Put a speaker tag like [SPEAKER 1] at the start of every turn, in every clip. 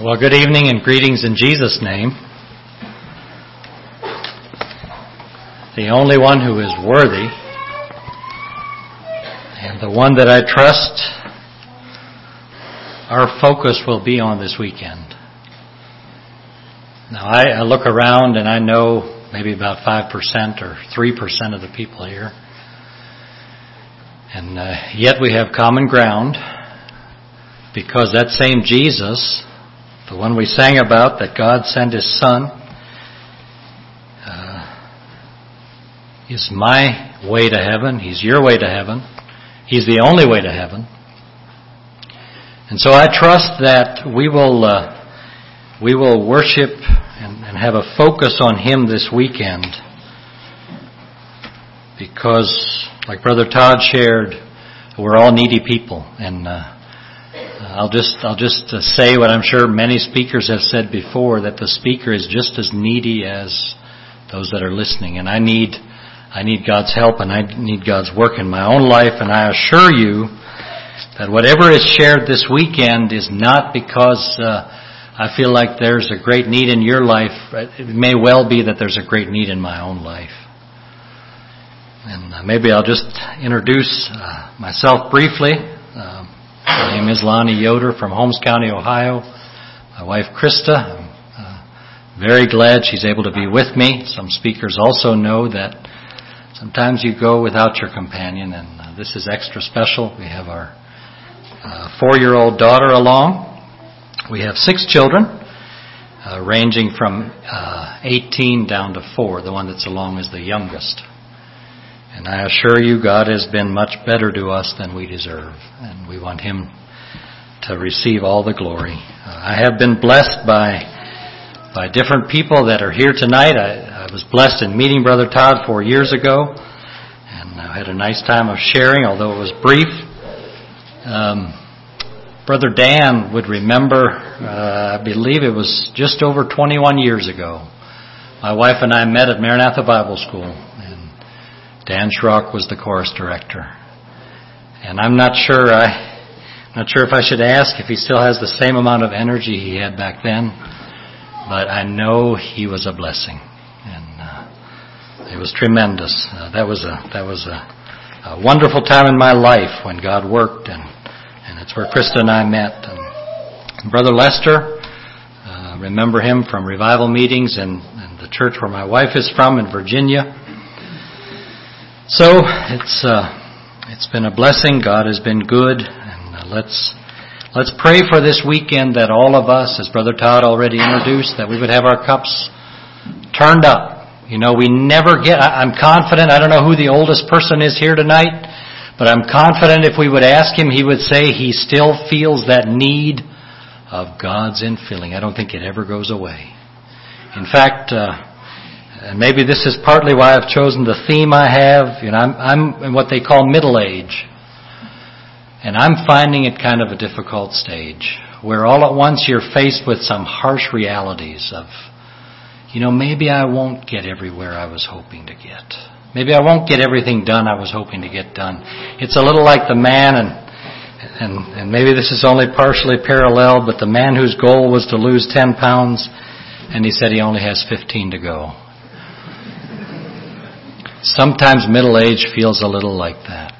[SPEAKER 1] Well, good evening and greetings in Jesus' name. The only one who is worthy, and the one that I trust, our focus will be on this weekend. Now, I, I look around and I know maybe about 5% or 3% of the people here. And uh, yet we have common ground because that same Jesus the one we sang about, that God sent His Son, uh, is my way to heaven. He's your way to heaven. He's the only way to heaven. And so I trust that we will uh, we will worship and, and have a focus on Him this weekend, because, like Brother Todd shared, we're all needy people and. Uh, I'll just I'll just uh, say what I'm sure many speakers have said before that the speaker is just as needy as those that are listening, and I need I need God's help and I need God's work in my own life, and I assure you that whatever is shared this weekend is not because. Uh, I feel like there's a great need in your life. It may well be that there's a great need in my own life. And uh, maybe I'll just introduce uh, myself briefly. My name is Lonnie Yoder from Holmes County, Ohio. My wife Krista, I'm uh, very glad she's able to be with me. Some speakers also know that sometimes you go without your companion, and uh, this is extra special. We have our uh, four-year-old daughter along. We have six children, uh, ranging from uh, 18 down to four. The one that's along is the youngest. And I assure you, God has been much better to us than we deserve, and we want Him to receive all the glory. Uh, I have been blessed by by different people that are here tonight. I, I was blessed in meeting Brother Todd four years ago, and I had a nice time of sharing, although it was brief. Um, Brother Dan would remember, uh, I believe it was just over 21 years ago. My wife and I met at Maranatha Bible School Dan Schrock was the chorus director. And I'm not sure I, am not sure if I should ask if he still has the same amount of energy he had back then, but I know he was a blessing. And uh, it was tremendous. Uh, that was a, that was a, a wonderful time in my life when God worked and, and it's where Krista and I met. And Brother Lester, uh, remember him from revival meetings in in the church where my wife is from in Virginia. So it's uh, it's been a blessing. God has been good, and uh, let's let's pray for this weekend that all of us, as Brother Todd already introduced, that we would have our cups turned up. You know, we never get. I, I'm confident. I don't know who the oldest person is here tonight, but I'm confident if we would ask him, he would say he still feels that need of God's infilling. I don't think it ever goes away. In fact. Uh, and uh, maybe this is partly why I've chosen the theme I have. You know, I'm, I'm in what they call middle age. And I'm finding it kind of a difficult stage where all at once you're faced with some harsh realities of, you know, maybe I won't get everywhere I was hoping to get. Maybe I won't get everything done I was hoping to get done. It's a little like the man and and, and maybe this is only partially parallel, but the man whose goal was to lose 10 pounds and he said he only has 15 to go. Sometimes middle age feels a little like that.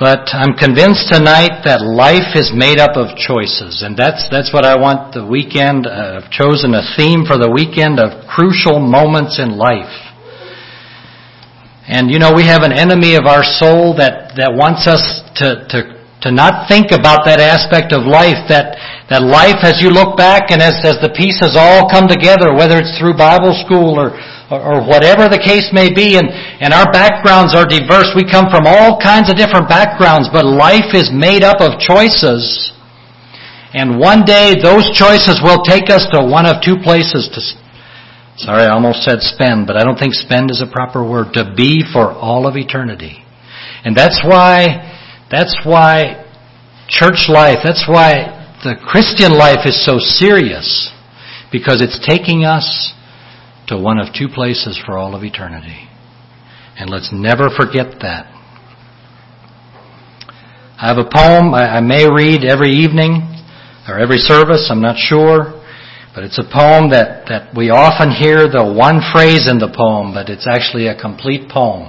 [SPEAKER 1] But I'm convinced tonight that life is made up of choices, and that's that's what I want the weekend. Uh, I've chosen a theme for the weekend of crucial moments in life. And you know, we have an enemy of our soul that that wants us to to to not think about that aspect of life, that, that life as you look back and as, as the pieces all come together, whether it's through Bible school or, or, or whatever the case may be, and, and our backgrounds are diverse. We come from all kinds of different backgrounds, but life is made up of choices. And one day those choices will take us to one of two places to, sorry, I almost said spend, but I don't think spend is a proper word, to be for all of eternity. And that's why that's why church life, that's why the Christian life is so serious, because it's taking us to one of two places for all of eternity. And let's never forget that. I have a poem I may read every evening or every service, I'm not sure. But it's a poem that, that we often hear the one phrase in the poem, but it's actually a complete poem.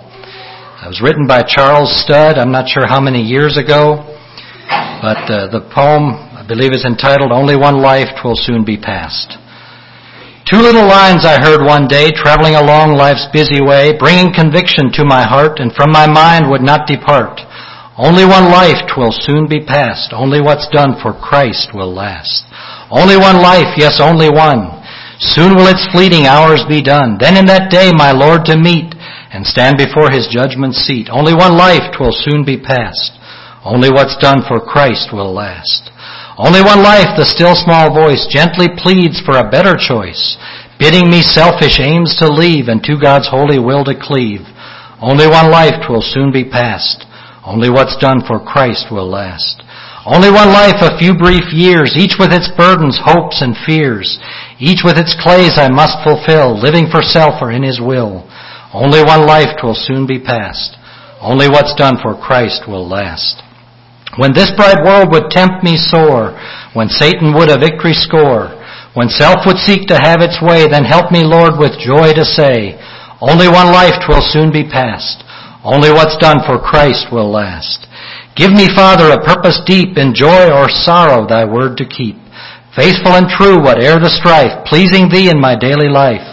[SPEAKER 1] It was written by Charles Studd, I'm not sure how many years ago, but uh, the poem, I believe, is entitled Only One Life Twill Soon Be Past. Two little lines I heard one day, traveling along life's busy way, bringing conviction to my heart and from my mind would not depart. Only one life twill soon be past. Only what's done for Christ will last. Only one life, yes, only one. Soon will its fleeting hours be done. Then in that day my Lord to meet and stand before his judgment seat. Only one life twill soon be past. Only what's done for Christ will last. Only one life the still small voice gently pleads for a better choice, bidding me selfish aims to leave and to God's holy will to cleave. Only one life twill soon be past. Only what's done for Christ will last. Only one life, a few brief years, each with its burdens, hopes, and fears, each with its clays I must fulfill, living for self or in His will. Only one life soon be past. Only what's done for Christ will last. When this bright world would tempt me sore, when Satan would a victory score, when self would seek to have its way, then help me, Lord, with joy to say, only one life soon be past. Only what's done for Christ will last. Give me, Father, a purpose deep in joy or sorrow thy word to keep. Faithful and true, whate'er the strife, pleasing thee in my daily life.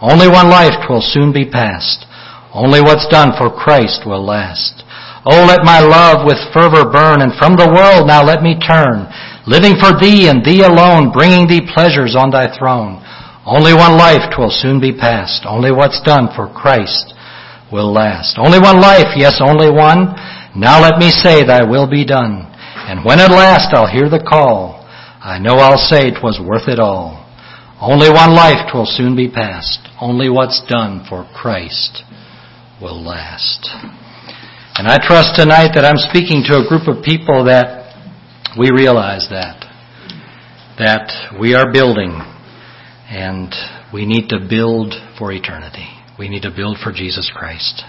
[SPEAKER 1] Only one life twill soon be past. Only what's done for Christ will last. Oh, let my love with fervor burn, and from the world now let me turn, living for thee and thee alone, bringing thee pleasures on thy throne. Only one life twill soon be past. Only what's done for Christ will last. Only one life, yes, only one. Now let me say thy will be done. And when at last I'll hear the call, I know I'll say 'twas worth it all. Only one life twill soon be past. Only what's done for Christ will last. And I trust tonight that I'm speaking to a group of people that we realize that. That we are building and we need to build for eternity. We need to build for Jesus Christ.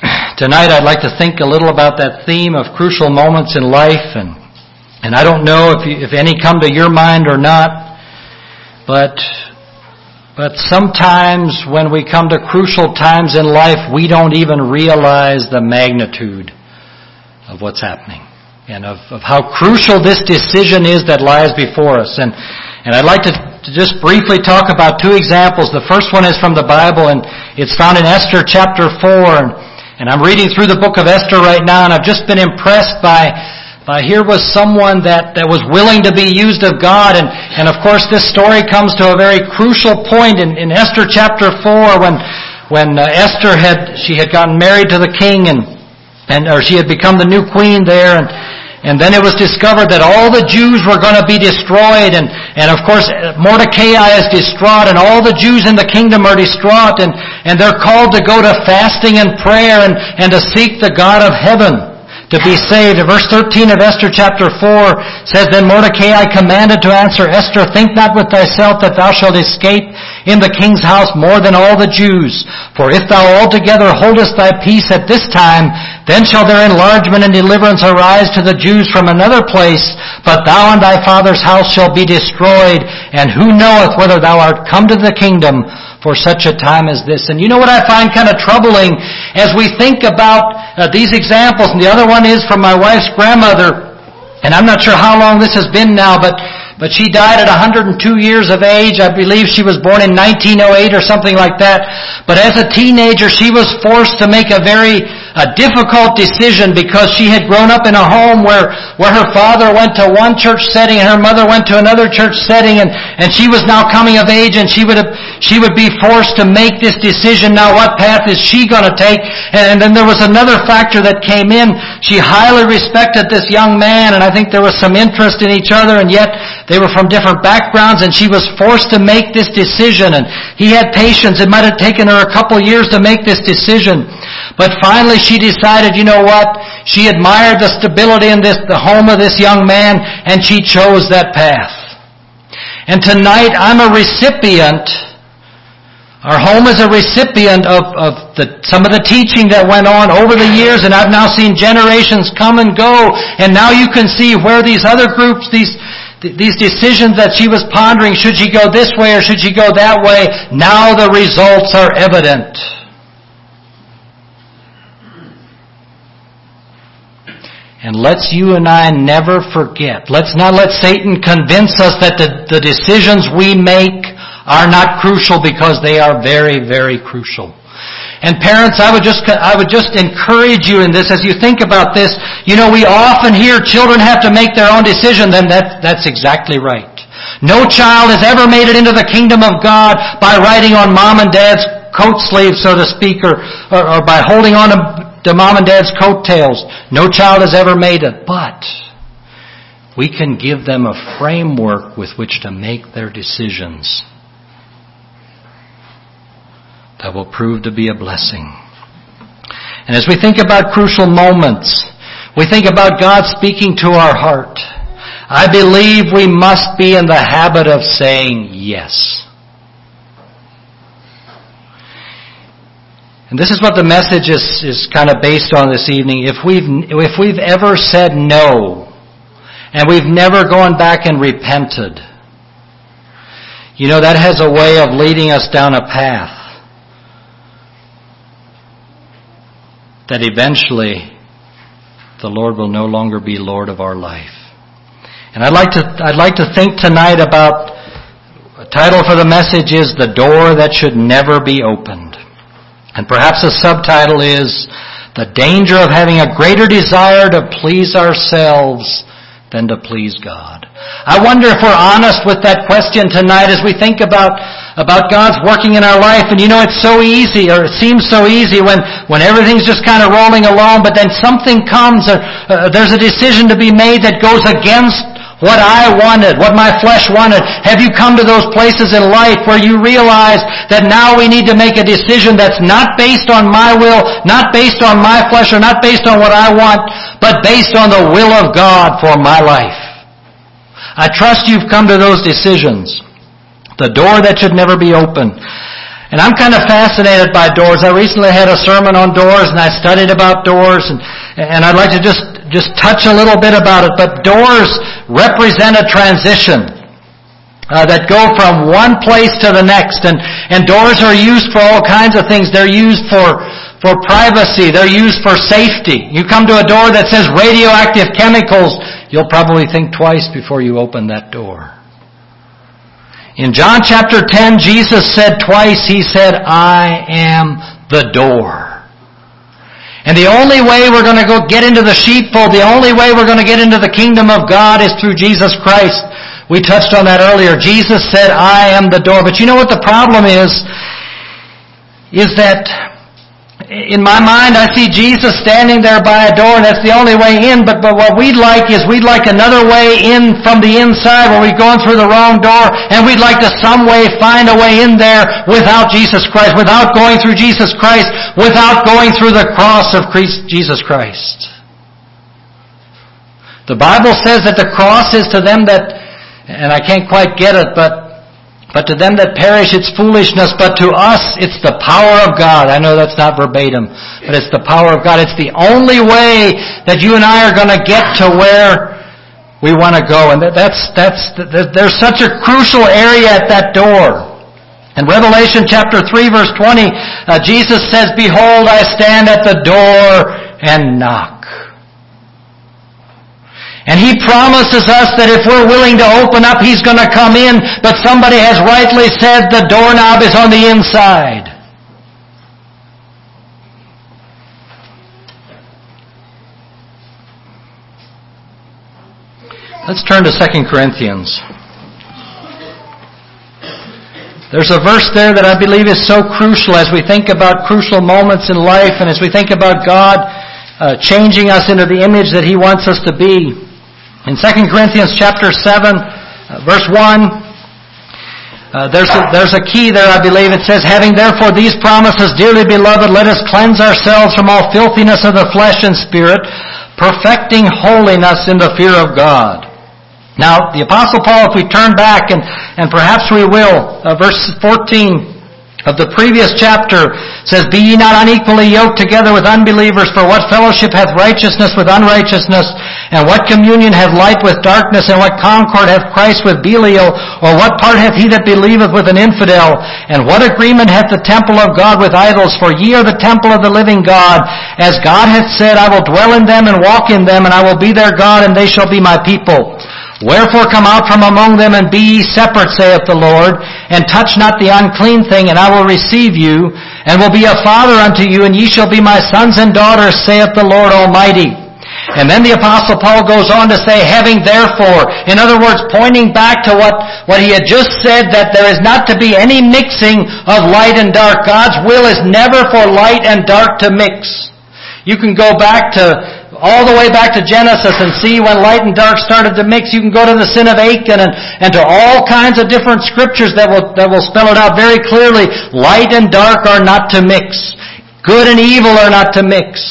[SPEAKER 1] Tonight I'd like to think a little about that theme of crucial moments in life and and I don't know if, you, if any come to your mind or not, but, but sometimes when we come to crucial times in life, we don't even realize the magnitude of what's happening and of, of how crucial this decision is that lies before us. And, and I'd like to, to just briefly talk about two examples. The first one is from the Bible and it's found in Esther chapter 4. And, and I'm reading through the book of Esther right now and I've just been impressed by uh, here was someone that, that was willing to be used of God. And, and of course, this story comes to a very crucial point in, in Esther chapter 4 when, when uh, Esther had, she had gotten married to the king and, and, or she had become the new queen there. And, and then it was discovered that all the Jews were going to be destroyed. And, and of course, uh, Mordecai is distraught and all the Jews in the kingdom are distraught and, and they're called to go to fasting and prayer and, and to seek the God of heaven to be saved. Verse 13 of Esther chapter 4 says, Then Mordecai commanded to answer Esther, Think not with thyself that thou shalt escape in the king's house more than all the Jews. For if thou altogether holdest thy peace at this time, then shall their enlargement and deliverance arise to the Jews from another place, but thou and thy father's house shall be destroyed, and who knoweth whether thou art come to the kingdom for such a time as this. And you know what I find kind of troubling as we think about uh, these examples, and the other one is from my wife's grandmother, and I'm not sure how long this has been now, but but she died at 102 years of age. I believe she was born in 1908 or something like that. But as a teenager, she was forced to make a very a difficult decision because she had grown up in a home where, where her father went to one church setting and her mother went to another church setting and, and she was now coming of age and she would, have, she would be forced to make this decision. Now what path is she going to take? And then there was another factor that came in. She highly respected this young man and I think there was some interest in each other and yet they were from different backgrounds and she was forced to make this decision and he had patience. It might have taken her a couple years to make this decision. But finally she decided, you know what? She admired the stability in this, the home of this young man, and she chose that path. And tonight I'm a recipient our home is a recipient of, of the, some of the teaching that went on over the years, and I've now seen generations come and go, and now you can see where these other groups, these, these decisions that she was pondering, should she go this way or should she go that way, now the results are evident. And let's you and I never forget. Let's not let Satan convince us that the, the decisions we make are not crucial because they are very, very crucial. And parents, I would just, I would just encourage you in this as you think about this. You know, we often hear children have to make their own decision, then that, that's exactly right. No child has ever made it into the kingdom of God by riding on mom and dad's coat sleeve, so to speak, or, or, or by holding on to, to mom and dad's coattails. No child has ever made it, but we can give them a framework with which to make their decisions that will prove to be a blessing. And as we think about crucial moments, we think about God speaking to our heart. I believe we must be in the habit of saying yes. And this is what the message is, is kind of based on this evening. If we've, if we've ever said no, and we've never gone back and repented, you know, that has a way of leading us down a path that eventually the Lord will no longer be Lord of our life. And I'd like to, I'd like to think tonight about, a title for the message is The Door That Should Never Be Opened. And perhaps the subtitle is The Danger of Having a Greater Desire to Please Ourselves Than to Please God. I wonder if we're honest with that question tonight as we think about, about God's working in our life. And you know, it's so easy, or it seems so easy when, when everything's just kind of rolling along, but then something comes, or, uh, there's a decision to be made that goes against what I wanted, what my flesh wanted. Have you come to those places in life where you realize that now we need to make a decision that's not based on my will, not based on my flesh, or not based on what I want, but based on the will of God for my life? I trust you've come to those decisions. The door that should never be open. And I'm kind of fascinated by doors. I recently had a sermon on doors and I studied about doors and, and I'd like to just just touch a little bit about it, but doors represent a transition. Uh, that go from one place to the next and, and doors are used for all kinds of things. They're used for, for privacy. They're used for safety. You come to a door that says radioactive chemicals, you'll probably think twice before you open that door. In John chapter 10, Jesus said twice, He said, I am the door. And the only way we're going to go get into the sheepfold, the only way we're going to get into the kingdom of God is through Jesus Christ. We touched on that earlier. Jesus said, I am the door. But you know what the problem is? Is that in my mind, I see Jesus standing there by a door, and that's the only way in. But, but what we'd like is we'd like another way in from the inside where we've gone through the wrong door, and we'd like to some way find a way in there without Jesus Christ, without going through Jesus Christ, without going through the cross of Jesus Christ. The Bible says that the cross is to them that, and I can't quite get it, but but to them that perish, it's foolishness, but to us, it's the power of God. I know that's not verbatim, but it's the power of God. It's the only way that you and I are going to get to where we want to go. And that's, that's, there's such a crucial area at that door. In Revelation chapter 3 verse 20, uh, Jesus says, Behold, I stand at the door and knock. And He promises us that if we're willing to open up, He's going to come in. But somebody has rightly said the doorknob is on the inside. Let's turn to 2 Corinthians. There's a verse there that I believe is so crucial as we think about crucial moments in life and as we think about God uh, changing us into the image that He wants us to be. In 2 Corinthians chapter 7, uh, verse 1, uh, there's, a, there's a key there, I believe. It says, Having therefore these promises, dearly beloved, let us cleanse ourselves from all filthiness of the flesh and spirit, perfecting holiness in the fear of God. Now, the Apostle Paul, if we turn back, and, and perhaps we will, uh, verse 14, of the previous chapter says, Be ye not unequally yoked together with unbelievers, for what fellowship hath righteousness with unrighteousness, and what communion hath light with darkness, and what concord hath Christ with Belial, or what part hath he that believeth with an infidel, and what agreement hath the temple of God with idols, for ye are the temple of the living God. As God hath said, I will dwell in them and walk in them, and I will be their God, and they shall be my people. Wherefore come out from among them and be ye separate, saith the Lord, and touch not the unclean thing, and I will receive you, and will be a father unto you, and ye shall be my sons and daughters, saith the Lord Almighty. And then the apostle Paul goes on to say, having therefore, in other words, pointing back to what, what he had just said, that there is not to be any mixing of light and dark. God's will is never for light and dark to mix. You can go back to all the way back to Genesis and see when light and dark started to mix. You can go to the sin of Achan and, and to all kinds of different scriptures that will, that will spell it out very clearly. Light and dark are not to mix. Good and evil are not to mix.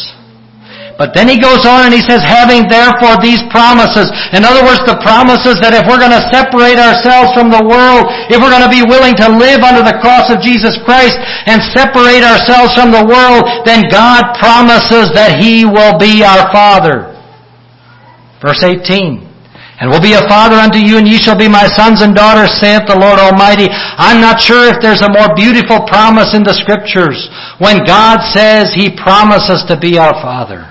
[SPEAKER 1] But then he goes on and he says, having therefore these promises. In other words, the promises that if we're going to separate ourselves from the world, if we're going to be willing to live under the cross of Jesus Christ and separate ourselves from the world, then God promises that he will be our Father. Verse 18. And will be a father unto you, and ye shall be my sons and daughters, saith the Lord Almighty. I'm not sure if there's a more beautiful promise in the scriptures when God says he promises to be our father.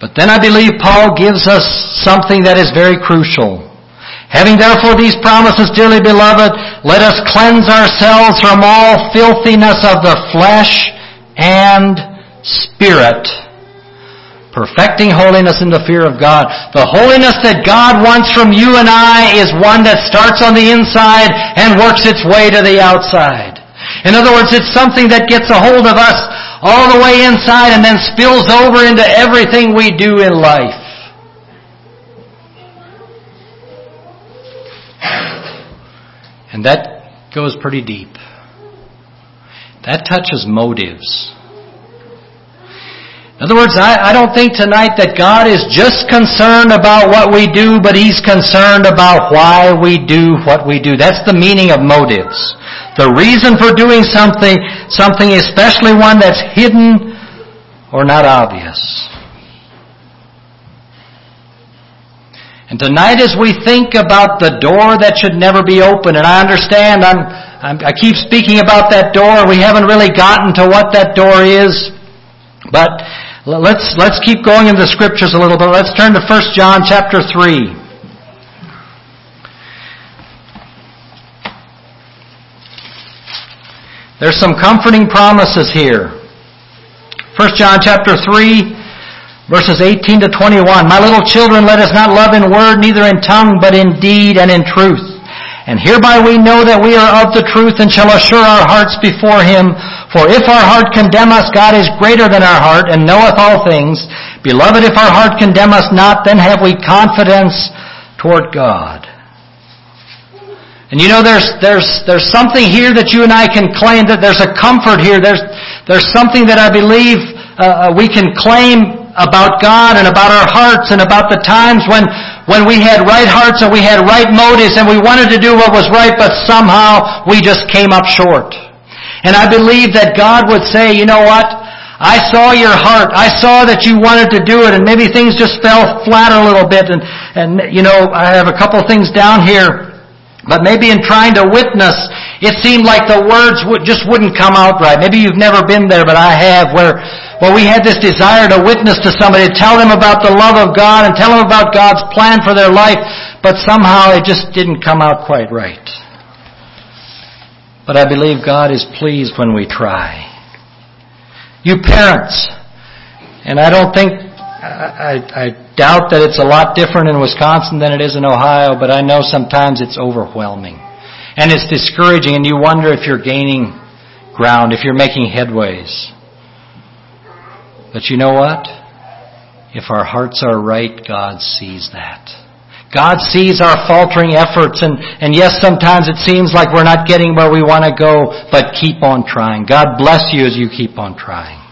[SPEAKER 1] But then I believe Paul gives us something that is very crucial. Having therefore these promises, dearly beloved, let us cleanse ourselves from all filthiness of the flesh and spirit, perfecting holiness in the fear of God. The holiness that God wants from you and I is one that starts on the inside and works its way to the outside. In other words, it's something that gets a hold of us all the way inside and then spills over into everything we do in life. And that goes pretty deep. That touches motives. In other words, I, I don't think tonight that God is just concerned about what we do, but He's concerned about why we do what we do. That's the meaning of motives. The reason for doing something, something especially one that's hidden or not obvious. And tonight as we think about the door that should never be open, and I understand I'm, I'm, I keep speaking about that door, we haven't really gotten to what that door is, but Let's, let's keep going in the scriptures a little bit. Let's turn to 1 John chapter 3. There's some comforting promises here. 1 John chapter 3, verses 18 to 21. My little children, let us not love in word, neither in tongue, but in deed and in truth. And hereby we know that we are of the truth and shall assure our hearts before him. For if our heart condemn us, God is greater than our heart and knoweth all things. Beloved, if our heart condemn us not, then have we confidence toward God. And you know there's, there's, there's something here that you and I can claim that there's a comfort here. There's, there's something that I believe uh, uh we can claim about God and about our hearts and about the times when, when we had right hearts and we had right motives and we wanted to do what was right, but somehow we just came up short. And I believe that God would say, you know what? I saw your heart. I saw that you wanted to do it and maybe things just fell flat a little bit and, and you know, I have a couple things down here. But maybe in trying to witness it seemed like the words would, just wouldn't come out right. Maybe you've never been there, but I have, where, where we had this desire to witness to somebody, to tell them about the love of God and tell them about God's plan for their life, but somehow it just didn't come out quite right. But I believe God is pleased when we try. You parents, and I don't think, I, I, I doubt that it's a lot different in Wisconsin than it is in Ohio, but I know sometimes it's overwhelming. And it's discouraging, and you wonder if you're gaining ground, if you're making headways. But you know what? If our hearts are right, God sees that. God sees our faltering efforts and, and yes, sometimes it seems like we're not getting where we want to go, but keep on trying. God bless you as you keep on trying.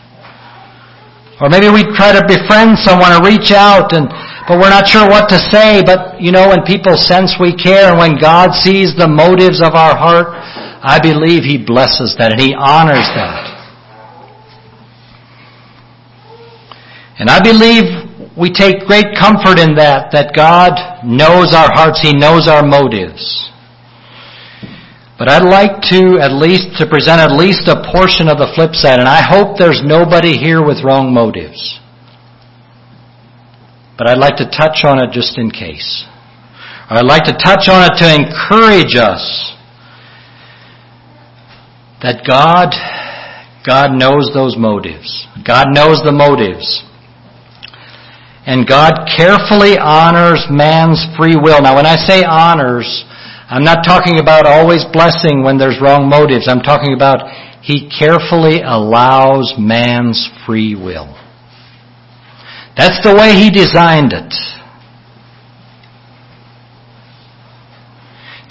[SPEAKER 1] Or maybe we try to befriend someone or reach out and, but we're not sure what to say. But, you know, when people sense we care and when God sees the motives of our heart, I believe He blesses that and He honors that. And I believe we take great comfort in that, that God knows our hearts, He knows our motives. But I'd like to at least to present at least a portion of the flip side, and I hope there's nobody here with wrong motives but I'd like to touch on it just in case. I'd like to touch on it to encourage us that God, God knows those motives. God knows the motives. And God carefully honors man's free will. Now when I say honors, I'm not talking about always blessing when there's wrong motives. I'm talking about He carefully allows man's free will. That's the way He designed it.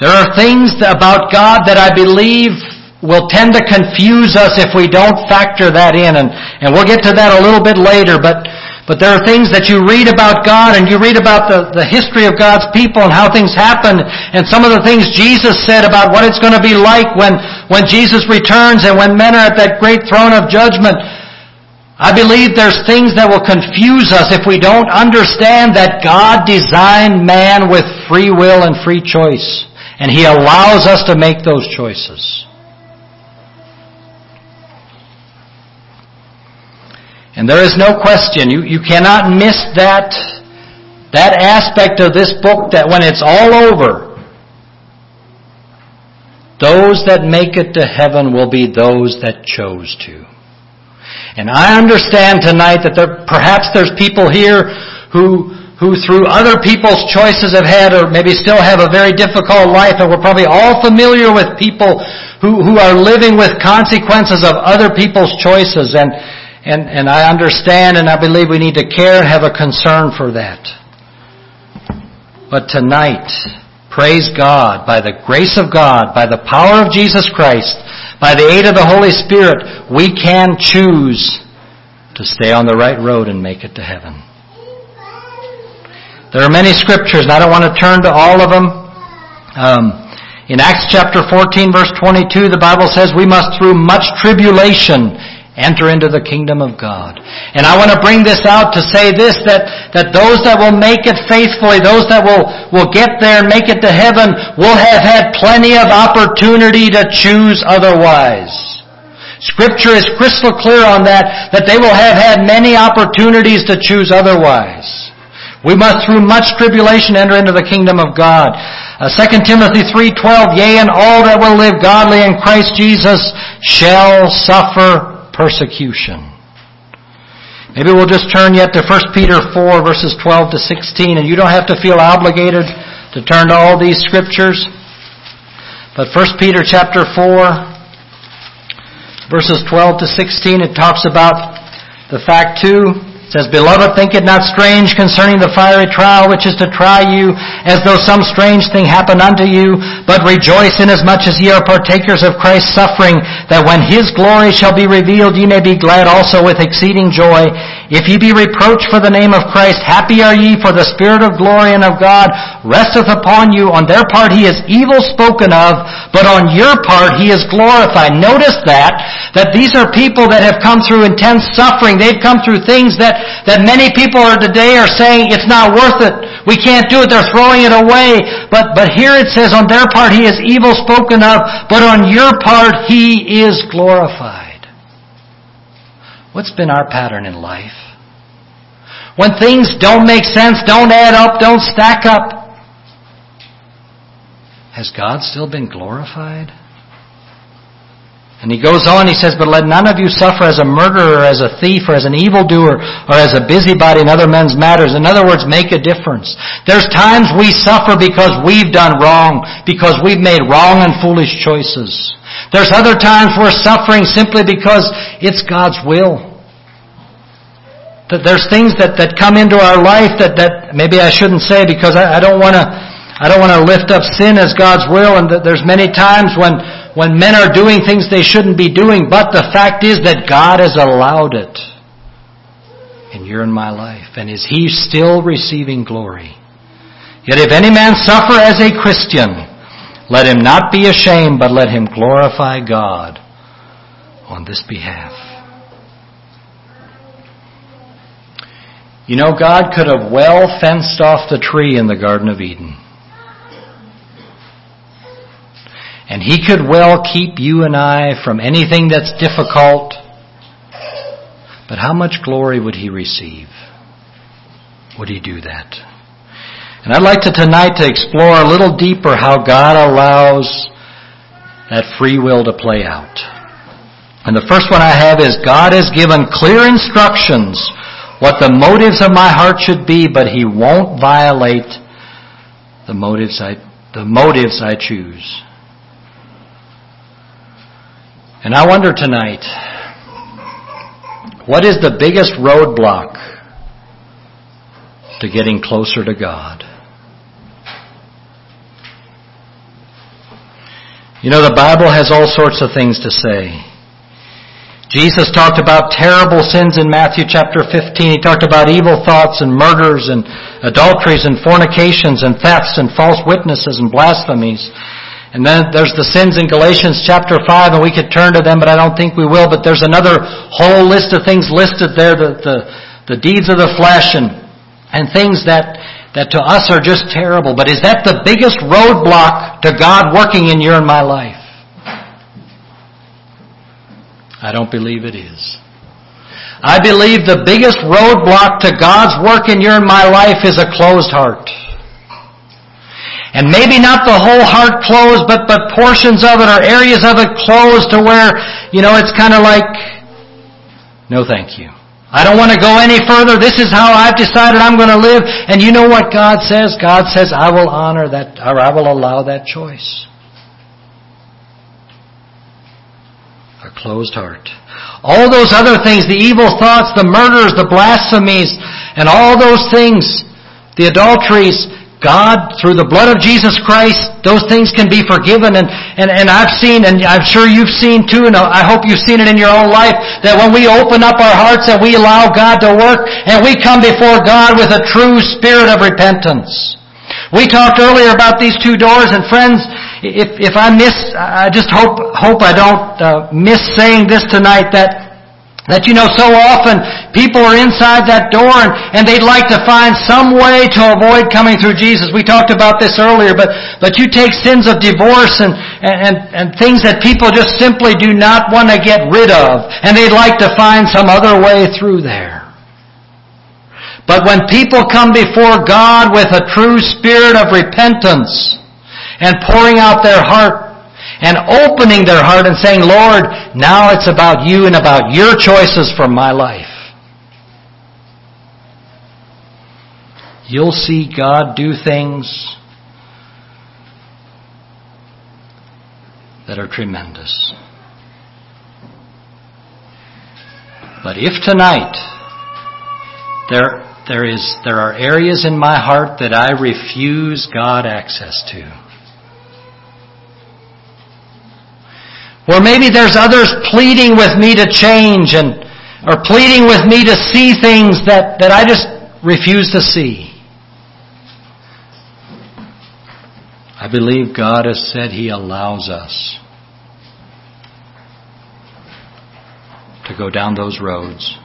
[SPEAKER 1] There are things about God that I believe will tend to confuse us if we don't factor that in. And, and we'll get to that a little bit later, but, but there are things that you read about God and you read about the, the history of God's people and how things happen and some of the things Jesus said about what it's going to be like when, when Jesus returns and when men are at that great throne of judgment. I believe there's things that will confuse us if we don't understand that God designed man with free will and free choice. And He allows us to make those choices. And there is no question, you, you cannot miss that, that aspect of this book that when it's all over, those that make it to heaven will be those that chose to. And I understand tonight that there, perhaps there's people here who, who through other people's choices have had or maybe still have a very difficult life and we're probably all familiar with people who, who are living with consequences of other people's choices and, and, and I understand and I believe we need to care and have a concern for that. But tonight, Praise God, by the grace of God, by the power of Jesus Christ, by the aid of the Holy Spirit, we can choose to stay on the right road and make it to heaven. There are many scriptures, and I don't want to turn to all of them. Um, in Acts chapter 14 verse 22, the Bible says we must through much tribulation Enter into the kingdom of God. And I want to bring this out to say this, that, that those that will make it faithfully, those that will, will get there and make it to heaven, will have had plenty of opportunity to choose otherwise. Scripture is crystal clear on that, that they will have had many opportunities to choose otherwise. We must through much tribulation enter into the kingdom of God. Uh, 2 Timothy 3.12, Yea, and all that will live godly in Christ Jesus shall suffer persecution. Maybe we'll just turn yet to 1 Peter 4 verses 12 to 16 and you don't have to feel obligated to turn to all these scriptures. But 1 Peter chapter 4 verses 12 to 16 it talks about the fact too it says, Beloved, think it not strange concerning the fiery trial which is to try you, as though some strange thing happened unto you, but rejoice inasmuch as ye are partakers of Christ's suffering, that when his glory shall be revealed, ye may be glad also with exceeding joy. If ye be reproached for the name of Christ, happy are ye, for the Spirit of glory and of God resteth upon you. On their part he is evil spoken of, but on your part he is glorified. Notice that, that these are people that have come through intense suffering. They've come through things that that, many people are today are saying it's not worth it. We can't do it. They're throwing it away. But, but here it says on their part he is evil spoken of, but on your part he is glorified. What's been our pattern in life? When things don't make sense, don't add up, don't stack up, has God still been glorified? And he goes on, he says, But let none of you suffer as a murderer, as a thief, or as an evildoer, or as a busybody in other men's matters. In other words, make a difference. There's times we suffer because we've done wrong, because we've made wrong and foolish choices. There's other times we're suffering simply because it's God's will. That there's things that, that come into our life that, that maybe I shouldn't say because I, I don't want to I don't want to lift up sin as God's will, and there's many times when, when men are doing things they shouldn't be doing, but the fact is that God has allowed it. And you're in my life. And is He still receiving glory? Yet if any man suffer as a Christian, let him not be ashamed, but let him glorify God on this behalf. You know, God could have well fenced off the tree in the Garden of Eden. And He could well keep you and I from anything that's difficult. But how much glory would He receive? Would He do that? And I'd like to tonight to explore a little deeper how God allows that free will to play out. And the first one I have is God has given clear instructions what the motives of my heart should be, but He won't violate the motives I, the motives I choose. And I wonder tonight, what is the biggest roadblock to getting closer to God? You know, the Bible has all sorts of things to say. Jesus talked about terrible sins in Matthew chapter 15. He talked about evil thoughts and murders and adulteries and fornications and thefts and false witnesses and blasphemies. And then there's the sins in Galatians chapter 5, and we could turn to them, but I don't think we will. But there's another whole list of things listed there, the, the, the deeds of the flesh and, and things that, that to us are just terrible. But is that the biggest roadblock to God working in your and my life? I don't believe it is. I believe the biggest roadblock to God's work in your and my life is a closed heart. And maybe not the whole heart closed, but, but portions of it or areas of it closed to where, you know, it's kind of like, no thank you. I don't want to go any further. This is how I've decided I'm going to live. And you know what God says? God says, I will honor that, or I will allow that choice. A closed heart. All those other things, the evil thoughts, the murders, the blasphemies, and all those things, the adulteries, God, through the blood of Jesus Christ, those things can be forgiven. And, and, and I've seen, and I'm sure you've seen too, and I hope you've seen it in your own life, that when we open up our hearts and we allow God to work, and we come before God with a true spirit of repentance. We talked earlier about these two doors, and friends, if, if I miss, I just hope, hope I don't uh, miss saying this tonight, that that you know, so often people are inside that door and, and they'd like to find some way to avoid coming through Jesus. We talked about this earlier, but, but you take sins of divorce and, and, and things that people just simply do not want to get rid of, and they'd like to find some other way through there. But when people come before God with a true spirit of repentance and pouring out their heart and opening their heart and saying, Lord, now it's about you and about your choices for my life. You'll see God do things that are tremendous. But if tonight there, there, is, there are areas in my heart that I refuse God access to, Or maybe there's others pleading with me to change and or pleading with me to see things that, that I just refuse to see. I believe God has said He allows us to go down those roads.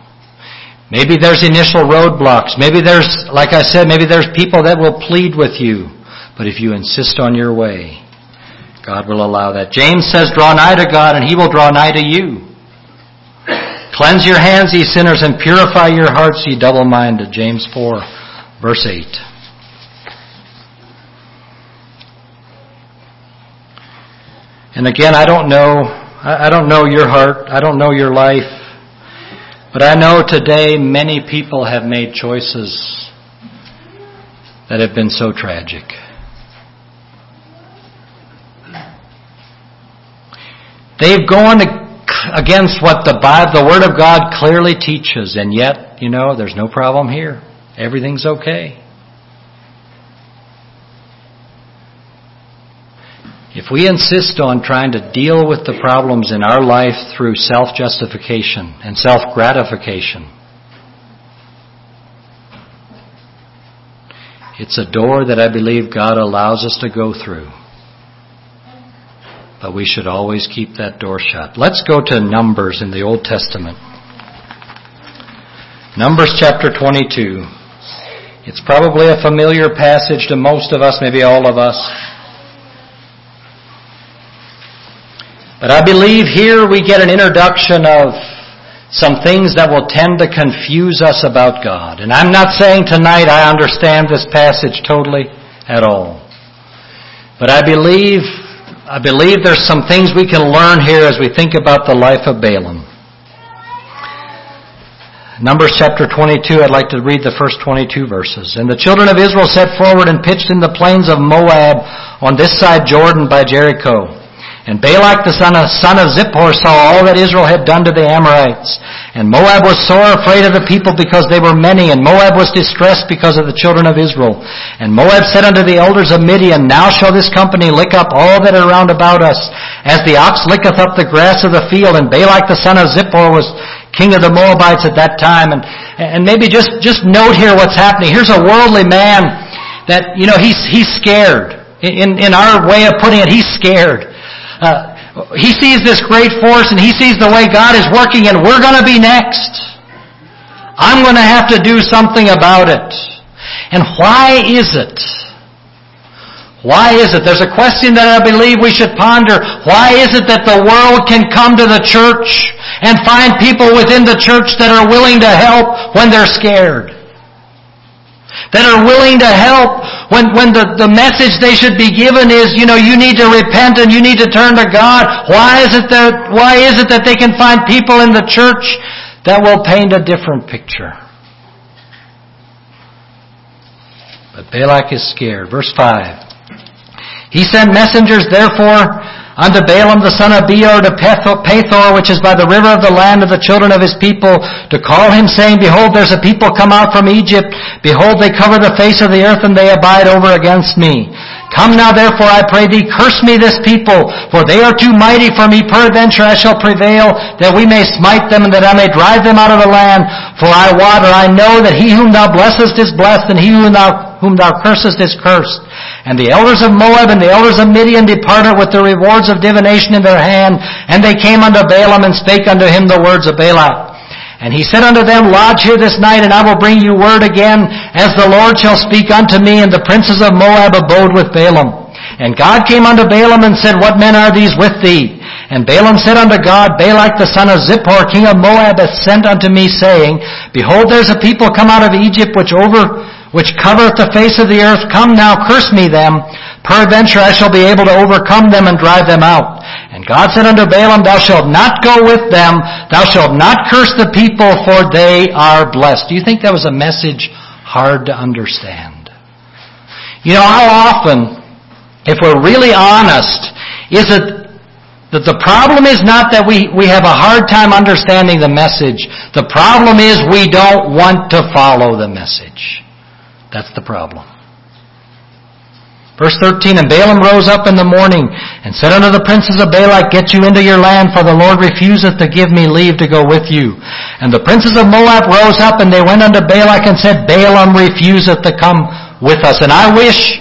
[SPEAKER 1] Maybe there's initial roadblocks. Maybe there's, like I said, maybe there's people that will plead with you. But if you insist on your way, God will allow that. James says, Draw nigh to God, and he will draw nigh to you. Cleanse your hands, ye sinners, and purify your hearts, ye double minded. James 4, verse 8. And again, I don't know, I don't know your heart, I don't know your life, but I know today many people have made choices that have been so tragic. They've gone against what the Bible, the Word of God clearly teaches, and yet, you know, there's no problem here. Everything's okay. If we insist on trying to deal with the problems in our life through self justification and self gratification, it's a door that I believe God allows us to go through but we should always keep that door shut. Let's go to Numbers in the Old Testament. Numbers chapter 22. It's probably a familiar passage to most of us, maybe all of us. But I believe here we get an introduction of some things that will tend to confuse us about God. And I'm not saying tonight I understand this passage totally at all. But I believe I believe there's some things we can learn here as we think about the life of Balaam. Numbers chapter 22, I'd like to read the first 22 verses. And the children of Israel set forward and pitched in the plains of Moab on this side Jordan by Jericho. And Balak the son of, son of Zippor saw all that Israel had done to the Amorites. And Moab was sore afraid of the people because they were many, and Moab was distressed because of the children of Israel. And Moab said unto the elders of Midian, Now shall this company lick up all that are round about us, as the ox licketh up the grass of the field. And Balak the son of Zippor was king of the Moabites at that time. And, and maybe just, just note here what's happening. Here's a worldly man that, you know, he's, he's scared. In, in our way of putting it, he's scared uh, he sees this great force and he sees the way God is working and we're going to be next. I'm going to have to do something about it. And why is it? Why is it? There's a question that I believe we should ponder. Why is it that the world can come to the church and find people within the church that are willing to help when they're scared? that are willing to help when, when the, the message they should be given is, you know, you need to repent and you need to turn to God. Why is it that, why is it that they can find people in the church that will paint a different picture? But Balak is scared. Verse 5. He sent messengers therefore unto Balaam the son of Beor to Pethor, which is by the river of the land of the children of his people, to call him, saying, Behold, there's a people come out from Egypt. Behold, they cover the face of the earth, and they abide over against me. Come now therefore, I pray thee, curse me this people, for they are too mighty for me. Peradventure I shall prevail, that we may smite them, and that I may drive them out of the land. For I wot, or I know, that he whom thou blessest is blessed, and he whom thou, whom thou cursest is cursed. And the elders of Moab and the elders of Midian departed with the rewards of divination in their hand, and they came unto Balaam and spake unto him the words of Balak. And he said unto them, Lodge here this night, and I will bring you word again, as the Lord shall speak unto me. And the princes of Moab abode with Balaam. And God came unto Balaam and said, What men are these with thee? And Balaam said unto God, Balak the son of Zippor, king of Moab, hath sent unto me, saying, Behold, there's a people come out of Egypt which over, which covereth the face of the earth. Come now, curse me them. Peradventure I shall be able to overcome them and drive them out. And God said unto Balaam, Thou shalt not go with them, thou shalt not curse the people, for they are blessed. Do you think that was a message hard to understand? You know, how often, if we're really honest, is it that the problem is not that we, we have a hard time understanding the message. The problem is we don't want to follow the message. That's the problem. Verse 13, And Balaam rose up in the morning and said unto the princes of Balak, Get you into your land, for the Lord refuseth to give me leave to go with you. And the princes of Moab rose up and they went unto Balak and said, Balaam refuseth to come with us. And I wish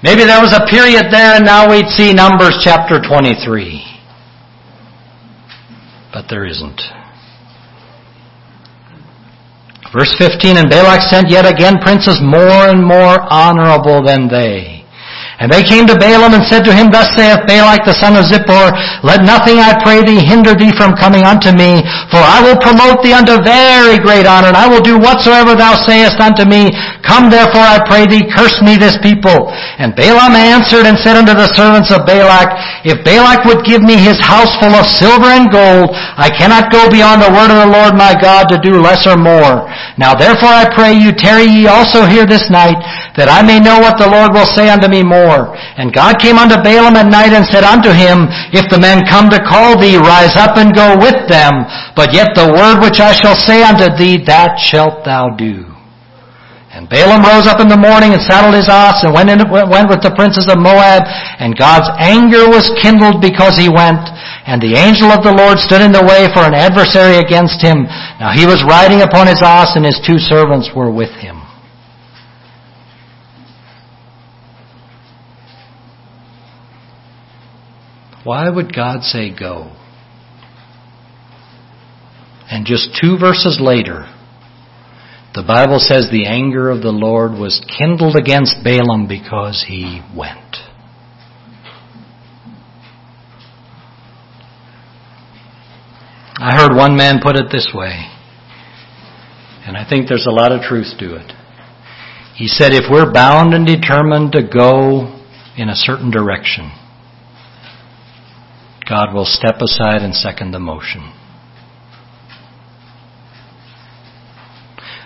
[SPEAKER 1] maybe there was a period there and now we'd see Numbers chapter 23. But there isn't. Verse 15, And Balak sent yet again princes more and more honorable than they. And they came to Balaam and said to him, Thus saith Balak the son of Zippor, Let nothing, I pray thee, hinder thee from coming unto me, for I will promote thee unto very great honor, and I will do whatsoever thou sayest unto me. Come therefore, I pray thee, curse me this people. And Balaam answered and said unto the servants of Balak, If Balak would give me his house full of silver and gold, I cannot go beyond the word of the Lord my God to do less or more. Now therefore I pray you, tarry ye also here this night, that I may know what the Lord will say unto me more more. And God came unto Balaam at night and said unto him, If the men come to call thee, rise up and go with them. But yet the word which I shall say unto thee, that shalt thou do. And Balaam rose up in the morning and saddled his ass and went, in, went with the princes of Moab. And God's anger was kindled because he went. And the angel of the Lord stood in the way for an adversary against him. Now he was riding upon his ass and his two servants were with him. Why would God say go? And just two verses later, the Bible says the anger of the Lord was kindled against Balaam because he went. I heard one man put it this way, and I think there's a lot of truth to it. He said, if we're bound and determined to go in a certain direction, God will step aside and second the motion.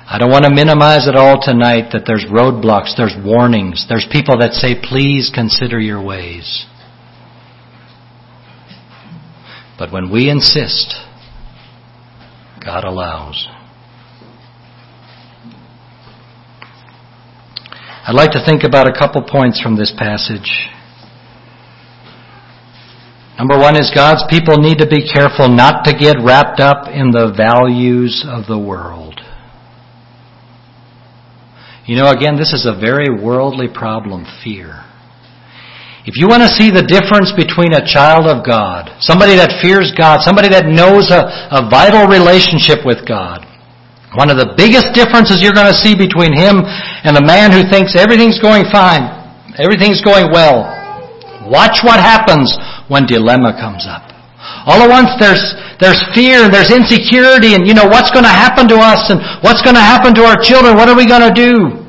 [SPEAKER 1] I don't want to minimize at all tonight that there's roadblocks, there's warnings, there's people that say, please consider your ways. But when we insist, God allows. I'd like to think about a couple points from this passage. Number one is God's people need to be careful not to get wrapped up in the values of the world. You know, again, this is a very worldly problem, fear. If you want to see the difference between a child of God, somebody that fears God, somebody that knows a, a vital relationship with God, one of the biggest differences you're going to see between him and a man who thinks everything's going fine, everything's going well. Watch what happens when dilemma comes up. All at once there's, there's fear and there's insecurity and you know what's going to happen to us and what's going to happen to our children? What are we going to do?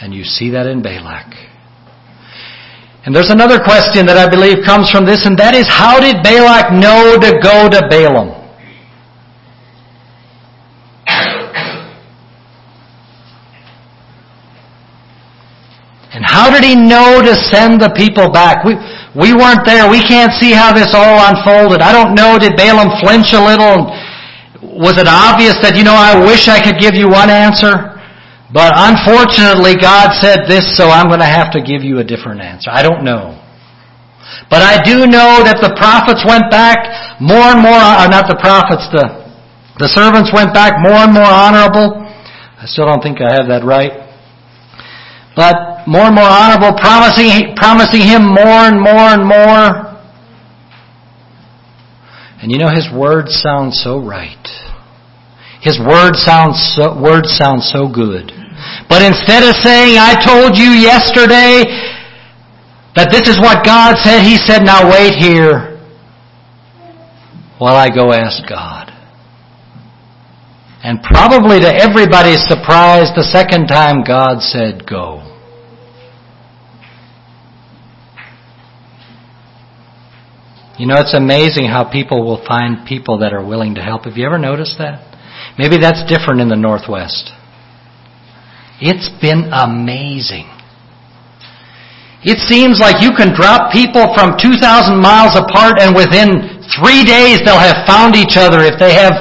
[SPEAKER 1] And you see that in Balak. And there's another question that I believe comes from this and that is how did Balak know to go to Balaam? And how did he know to send the people back? We, we weren't there. We can't see how this all unfolded. I don't know. Did Balaam flinch a little? Was it obvious that, you know, I wish I could give you one answer? But unfortunately, God said this, so I'm going to have to give you a different answer. I don't know. But I do know that the prophets went back more and more, or uh, not the prophets, the, the servants went back more and more honorable. I still don't think I have that right but more and more honorable, promising, promising him more and more and more. And you know, his words sound so right. His words sound so, words sound so good. But instead of saying, I told you yesterday that this is what God said, he said, now wait here while I go ask God. And probably to everybody's surprise, the second time God said, Go. You know, it's amazing how people will find people that are willing to help. Have you ever noticed that? Maybe that's different in the Northwest. It's been amazing. It seems like you can drop people from 2,000 miles apart and within three days they'll have found each other if they have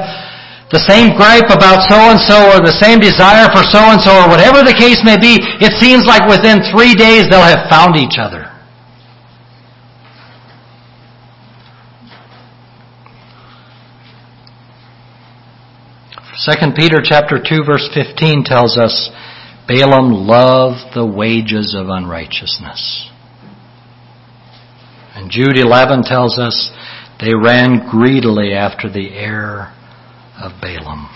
[SPEAKER 1] the same gripe about so-and-so or the same desire for so-and-so or whatever the case may be, it seems like within three days they'll have found each other. Second Peter chapter 2 verse 15 tells us, Balaam loved the wages of unrighteousness. And Jude 11 tells us, they ran greedily after the error." of Balaam.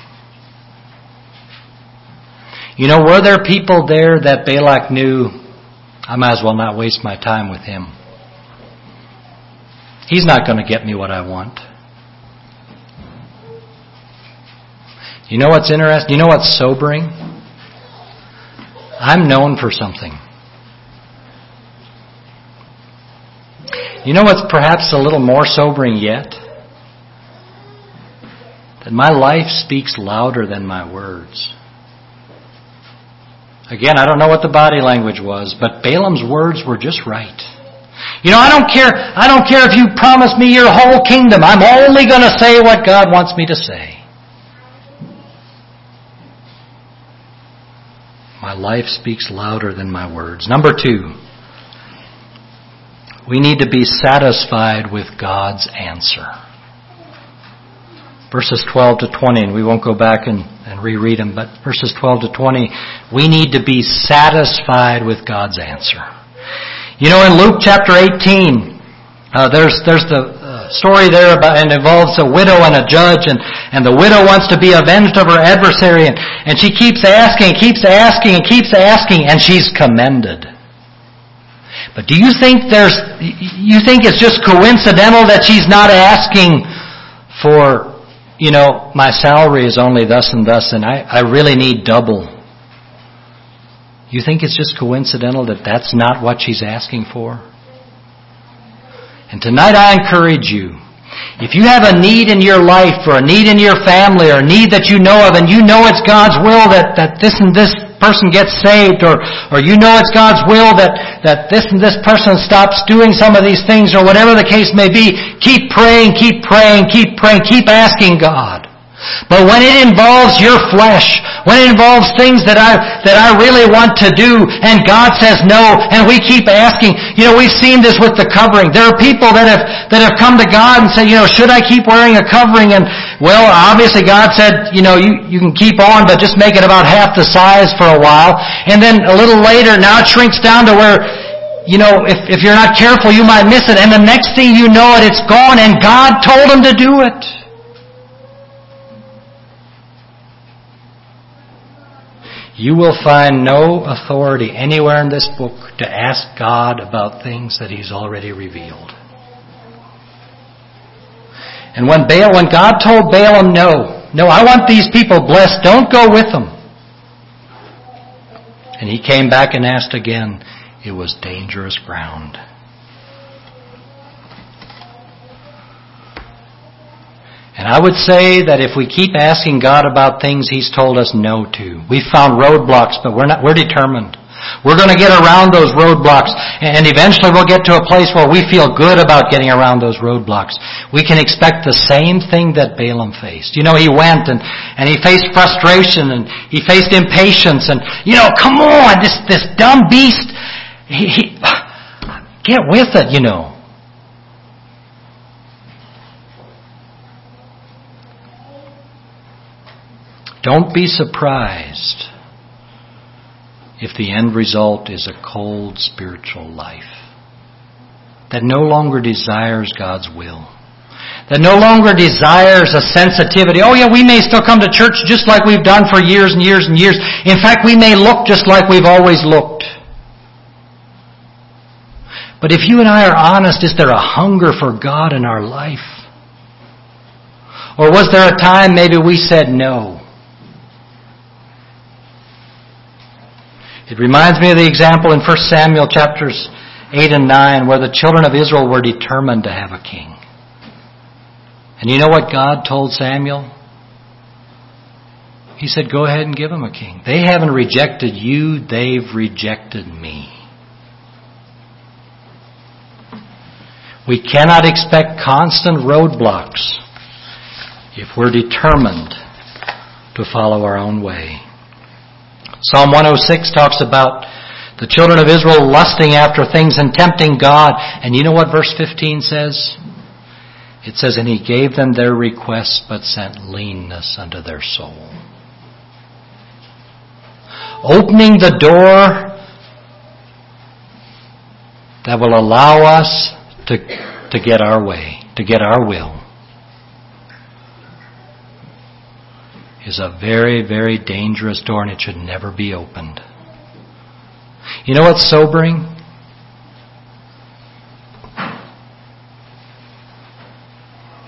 [SPEAKER 1] You know, were there people there that Balak knew, I might as well not waste my time with him? He's not going to get me what I want. You know what's interesting? You know what's sobering? I'm known for something. You know what's perhaps a little more sobering yet? that my life speaks louder than my words. Again, I don't know what the body language was, but Balaam's words were just right. You know, I don't care, I don't care if you promise me your whole kingdom. I'm only going to say what God wants me to say. My life speaks louder than my words. Number two, we need to be satisfied with God's answer verses 12 to 20, and we won't go back and, and reread them, but verses 12 to 20, we need to be satisfied with God's answer. You know, in Luke chapter 18, uh, there's, there's the, uh, story there about, and involves a widow and a judge and, and the widow wants to be avenged of her adversary and, and she keeps asking, keeps asking, and keeps asking and she's commended. But do you think there's, you think it's just coincidental that she's not asking for you know, my salary is only thus and thus, and I, I really need double. You think it's just coincidental that that's not what she's asking for? And tonight I encourage you if you have a need in your life or a need in your family or a need that you know of and you know it's God's will that, that this and this person gets saved or, or you know it's God's will that, that this and this person stops doing some of these things or whatever the case may be, keep praying, keep praying, keep praying, keep asking God. But when it involves your flesh, when it involves things that I, that I really want to do, and God says no, and we keep asking, you know, we've seen this with the covering. There are people that have, that have come to God and said, you know, should I keep wearing a covering? And well, obviously God said, you know, you, you can keep on, but just make it about half the size for a while. And then a little later, now it shrinks down to where, you know, if, if you're not careful, you might miss it. And the next thing you know it, it's gone, and God told him to do it. You will find no authority anywhere in this book to ask God about things that He's already revealed. And when Baal, when God told Balaam, no, no, I want these people blessed, don't go with them. And he came back and asked again, it was dangerous ground. And I would say that if we keep asking God about things He's told us no to, we've found roadblocks, but we're not, we're determined. We're going to get around those roadblocks, and eventually we'll get to a place where we feel good about getting around those roadblocks. We can expect the same thing that Balaam faced. You know, he went and, and he faced frustration and he faced impatience and, you know, come on, this, this dumb beast, he, he, get with it, you know. Don't be surprised if the end result is a cold spiritual life that no longer desires God's will, that no longer desires a sensitivity. Oh yeah, we may still come to church just like we've done for years and years and years. In fact, we may look just like we've always looked. But if you and I are honest, is there a hunger for God in our life? Or was there a time maybe we said no? It reminds me of the example in 1 Samuel chapters 8 and 9 where the children of Israel were determined to have a king. And you know what God told Samuel? He said, Go ahead and give them a king. They haven't rejected you, they've rejected me. We cannot expect constant roadblocks if we're determined to follow our own way. Psalm 106 talks about the children of Israel lusting after things and tempting God. And you know what verse 15 says? It says, And he gave them their requests, but sent leanness unto their soul. Opening the door that will allow us to, to get our way, to get our will. is a very, very dangerous door and it should never be opened. You know what's sobering?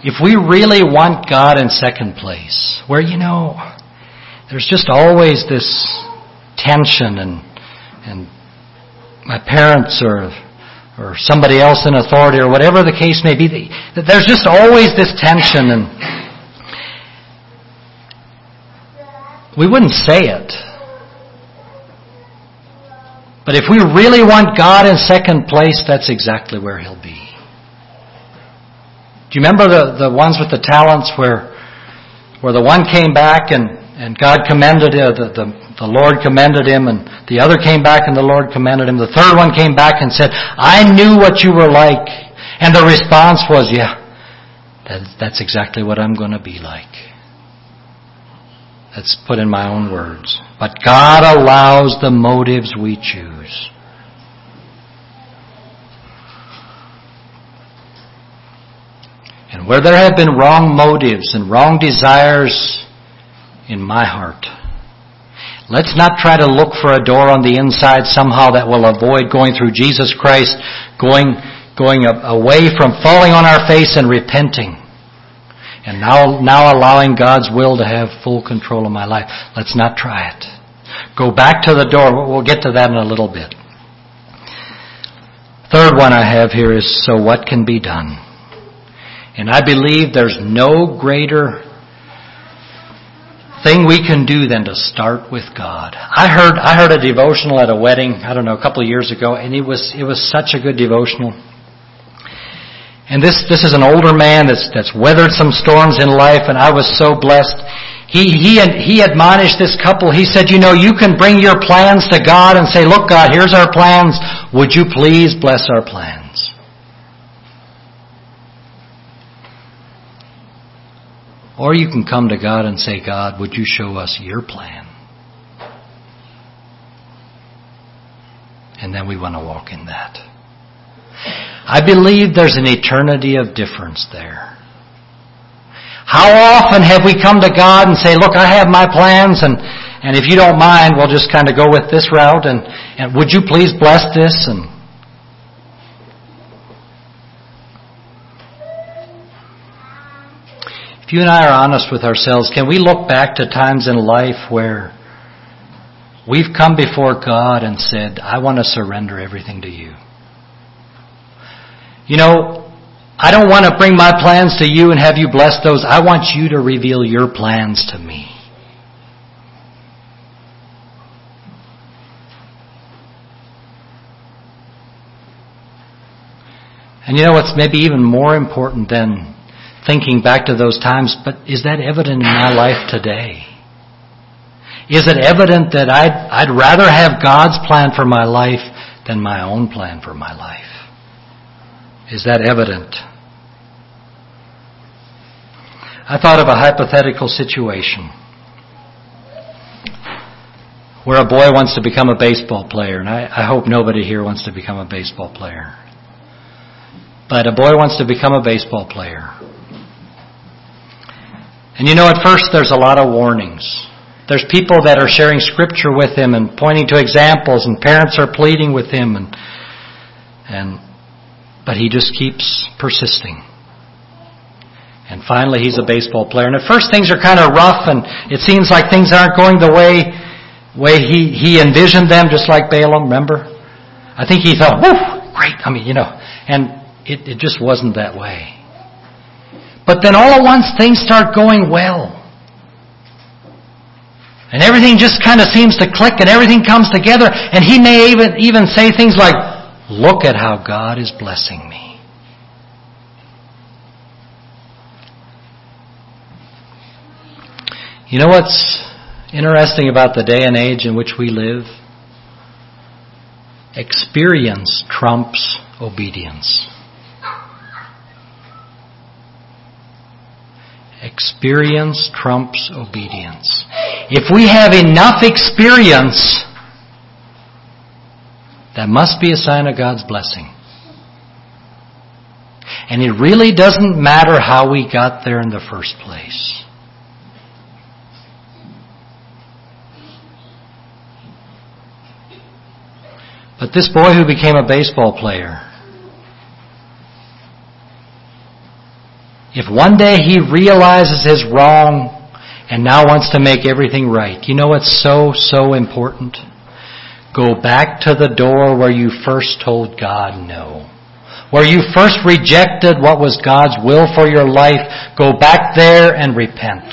[SPEAKER 1] If we really want God in second place, where, you know, there's just always this tension and, and my parents or, or somebody else in authority or whatever the case may be, there's just always this tension and, we wouldn't say it. But if we really want God in second place, that's exactly where He'll be. Do you remember the, the ones with the talents where, where the one came back and, and God commended him, the, the, the Lord commended him and the other came back and the Lord commended him. The third one came back and said, I knew what you were like. And the response was, yeah, that, that's exactly what I'm going to be like. That's put in my own words. But God allows the motives we choose. And where there have been wrong motives and wrong desires in my heart, Let's not try to look for a door on the inside somehow that will avoid going through Jesus Christ, going, going away from falling on our face and repenting and now, now allowing God's will to have full control of my life. Let's not try it. Go back to the door. We'll get to that in a little bit. Third one I have here is so what can be done? And I believe there's no greater thing we can do than to start with God. I heard I heard a devotional at a wedding, I don't know, a couple of years ago, and it was it was such a good devotional. And this, this is an older man that's, that's weathered some storms in life, and I was so blessed. He, he, he admonished this couple. He said, you know, you can bring your plans to God and say, look, God, here's our plans. Would you please bless our plans? Or you can come to God and say, God, would you show us your plan? And then we want to walk in that. I believe there's an eternity of difference there. How often have we come to God and say, look, I have my plans and, and if you don't mind, we'll just kind of go with this route and, and would you please bless this and If you and I are honest with ourselves, can we look back to times in life where we've come before God and said, I want to surrender everything to you? You know, I don't want to bring my plans to you and have you bless those. I want you to reveal your plans to me. And you know what's maybe even more important than thinking back to those times, but is that evident in my life today? Is it evident that I'd, I'd rather have God's plan for my life than my own plan for my life? Is that evident? I thought of a hypothetical situation where a boy wants to become a baseball player, and I, I, hope nobody here wants to become a baseball player. But a boy wants to become a baseball player. And you know, at first there's a lot of warnings. There's people that are sharing scripture with him and pointing to examples, and parents are pleading with him, and, and but he just keeps persisting. And finally, he's a baseball player. And at first, things are kind of rough, and it seems like things aren't going the way way he he envisioned them. Just like Balaam, remember? I think he thought, "Woo, great!" I mean, you know, and it, it just wasn't that way. But then all at once, things start going well, and everything just kind of seems to click, and everything comes together. And he may even even say things like, Look at how God is blessing me. You know what's interesting about the day and age in which we live? Experience trumps obedience. Experience trumps obedience. If we have enough experience that must be a sign of God's blessing. And it really doesn't matter how we got there in the first place. But this boy who became a baseball player, if one day he realizes his wrong and now wants to make everything right, you know what's so, so important? Go back to the door where you first told God no. Where you first rejected what was God's will for your life, go back there and repent.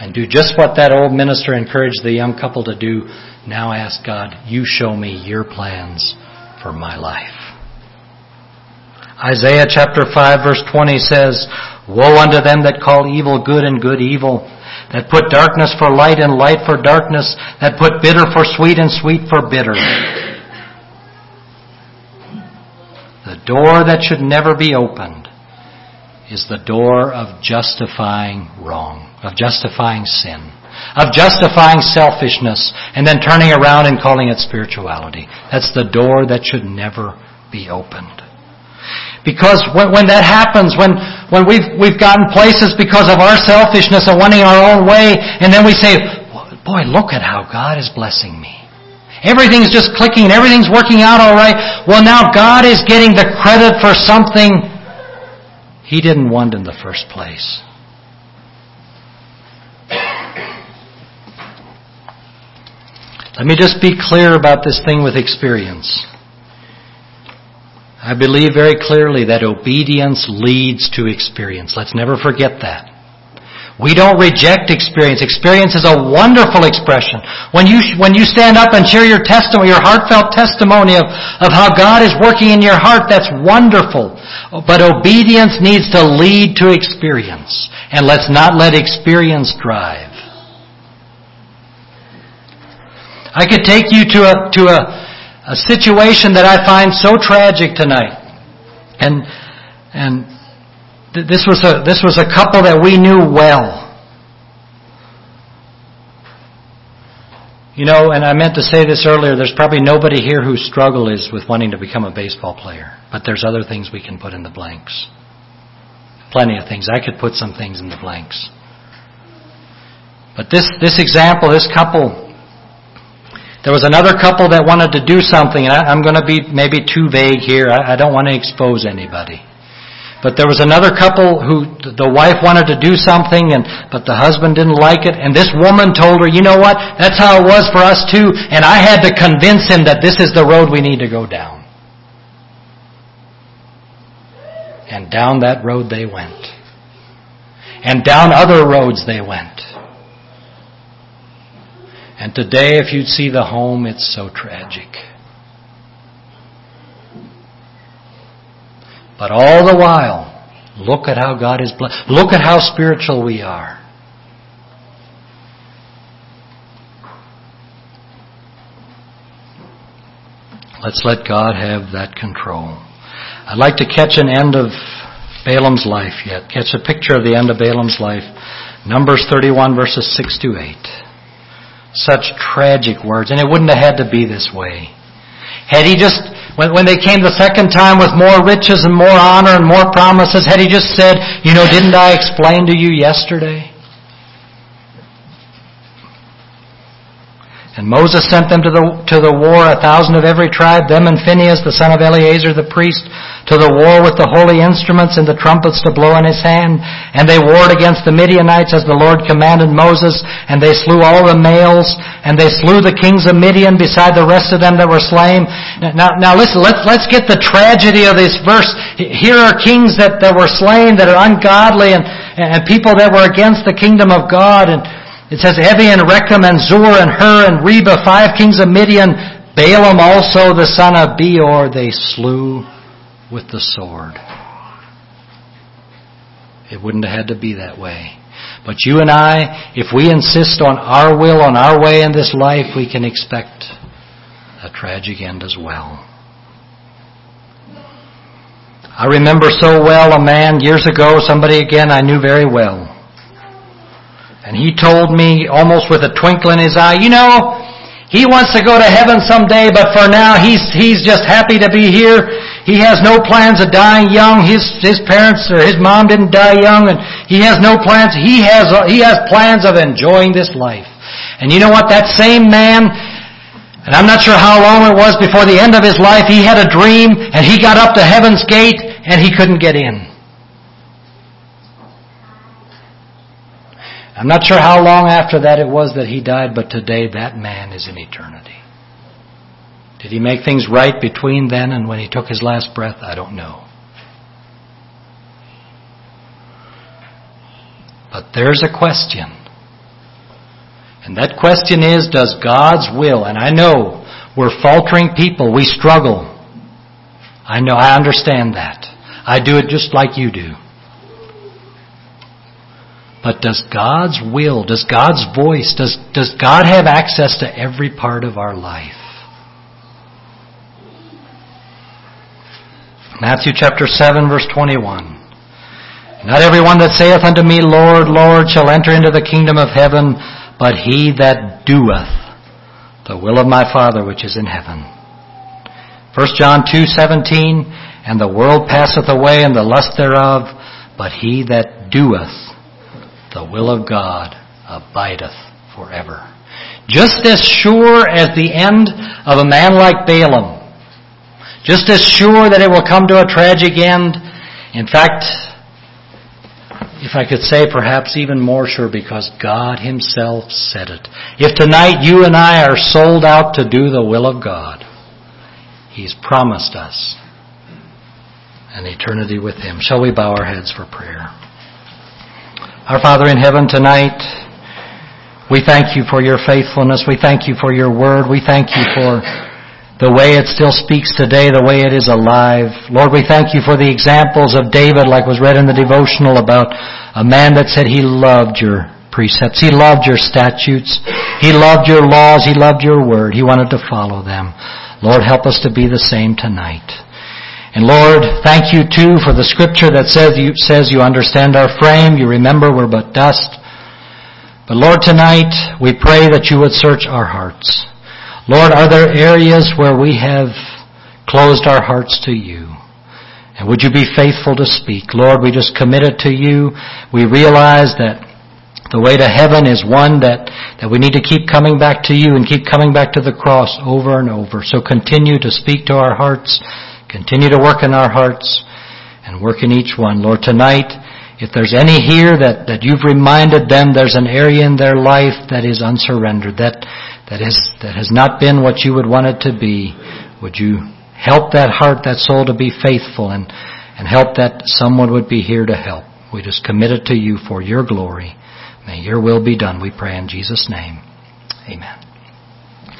[SPEAKER 1] And do just what that old minister encouraged the young couple to do. Now ask God, you show me your plans for my life. Isaiah chapter 5 verse 20 says, Woe unto them that call evil good and good evil, that put darkness for light and light for darkness, that put bitter for sweet and sweet for bitter. The door that should never be opened is the door of justifying wrong, of justifying sin, of justifying selfishness, and then turning around and calling it spirituality. That's the door that should never be opened. Because when, that happens, when, when we've, we've gotten places because of our selfishness and wanting our own way, and then we say, boy, look at how God is blessing me. Everything's just clicking, everything's working out all right. Well, now God is getting the credit for something He didn't want in the first place. Let me just be clear about this thing with experience. I believe very clearly that obedience leads to experience. Let's never forget that. We don't reject experience. Experience is a wonderful expression. When you, when you stand up and share your testimony, your heartfelt testimony of, of how God is working in your heart, that's wonderful. But obedience needs to lead to experience. And let's not let experience drive. I could take you to a, to a, a situation that I find so tragic tonight. And, and this, was a, this was a couple that we knew well. You know, and I meant to say this earlier, there's probably nobody here whose struggle is with wanting to become a baseball player, but there's other things we can put in the blanks. Plenty of things. I could put some things in the blanks. But this, this example, this couple, there was another couple that wanted to do something, and I, am going to be maybe too vague here. I, I don't want to expose anybody. But there was another couple who the wife wanted to do something, and but the husband didn't like it. And this woman told her, "You know what? That's how it was for us too." And I had to convince him that this is the road we need to go down. And down that road they went. And down other roads they went. And today, if you'd see the home, it's so tragic. But all the while, look at how God is blessed. Look at how spiritual we are. Let's let God have that control. I'd like to catch an end of Balaam's life yet. Catch a picture of the end of Balaam's life. Numbers 31 verses 6 to 8 such tragic words. And it wouldn't have had to be this way. Had he just, when, when they came the second time with more riches and more honor and more promises, had he just said, you know, didn't I explain to you yesterday? And Moses sent them to the, to the war, a thousand of every tribe, them and Phinehas, the son of Eleazar the priest, to the war with the holy instruments and the trumpets to blow in his hand. And they warred against the Midianites as the Lord commanded Moses, and they slew all the males, and they slew the kings of Midian beside the rest of them that were slain. Now, now listen, let's, let's get the tragedy of this verse. Here are kings that, that were slain, that are ungodly, and, and people that were against the kingdom of God, and, it says Evi and Rekem and Zur and Hur and Reba, five kings of Midian, Balaam also the son of Beor, they slew with the sword. It wouldn't have had to be that way. But you and I, if we insist on our will, on our way in this life, we can expect a tragic end as well. I remember so well a man years ago, somebody again I knew very well. And he told me almost with a twinkle in his eye, you know, he wants to go to heaven someday, but for now he's, he's just happy to be here. He has no plans of dying young. His, his parents or his mom didn't die young and he has no plans. He has, he has plans of enjoying this life. And you know what? That same man, and I'm not sure how long it was before the end of his life, he had a dream and he got up to heaven's gate and he couldn't get in. I'm not sure how long after that it was that he died, but today that man is in eternity. Did he make things right between then and when he took his last breath? I don't know. But there's a question. And that question is, does God's will, and I know we're faltering people, we struggle. I know, I understand that. I do it just like you do. But does God's will, does God's voice, does, does God have access to every part of our life? Matthew chapter 7 verse 21. Not every one that saith unto me, Lord, Lord, shall enter into the kingdom of heaven, but he that doeth the will of my Father which is in heaven. 1 John 2:17 And the world passeth away and the lust thereof, but he that doeth the will of God abideth forever. Just as sure as the end of a man like Balaam, just as sure that it will come to a tragic end, in fact, if I could say perhaps even more sure because God Himself said it. If tonight you and I are sold out to do the will of God, He's promised us an eternity with Him. Shall we bow our heads for prayer? Our Father in heaven, tonight, we thank you for your faithfulness. We thank you for your word. We thank you for the way it still speaks today, the way it is alive. Lord, we thank you for the examples of David, like was read in the devotional about a man that said he loved your precepts. He loved your statutes. He loved your laws. He loved your word. He wanted to follow them. Lord, help us to be the same tonight. And Lord, thank you too for the scripture that says you, says you understand our frame, you remember we're but dust. But Lord, tonight we pray that you would search our hearts. Lord, are there areas where we have closed our hearts to you? And would you be faithful to speak? Lord, we just commit it to you. We realize that the way to heaven is one that, that we need to keep coming back to you and keep coming back to the cross over and over. So continue to speak to our hearts. Continue to work in our hearts and work in each one. Lord, tonight, if there's any here that, that you've reminded them there's an area in their life that is unsurrendered, that, that, is, that has not been what you would want it to be, would you help that heart, that soul to be faithful and, and help that someone would be here to help. We just commit it to you for your glory. May your will be done, we pray in Jesus' name. Amen.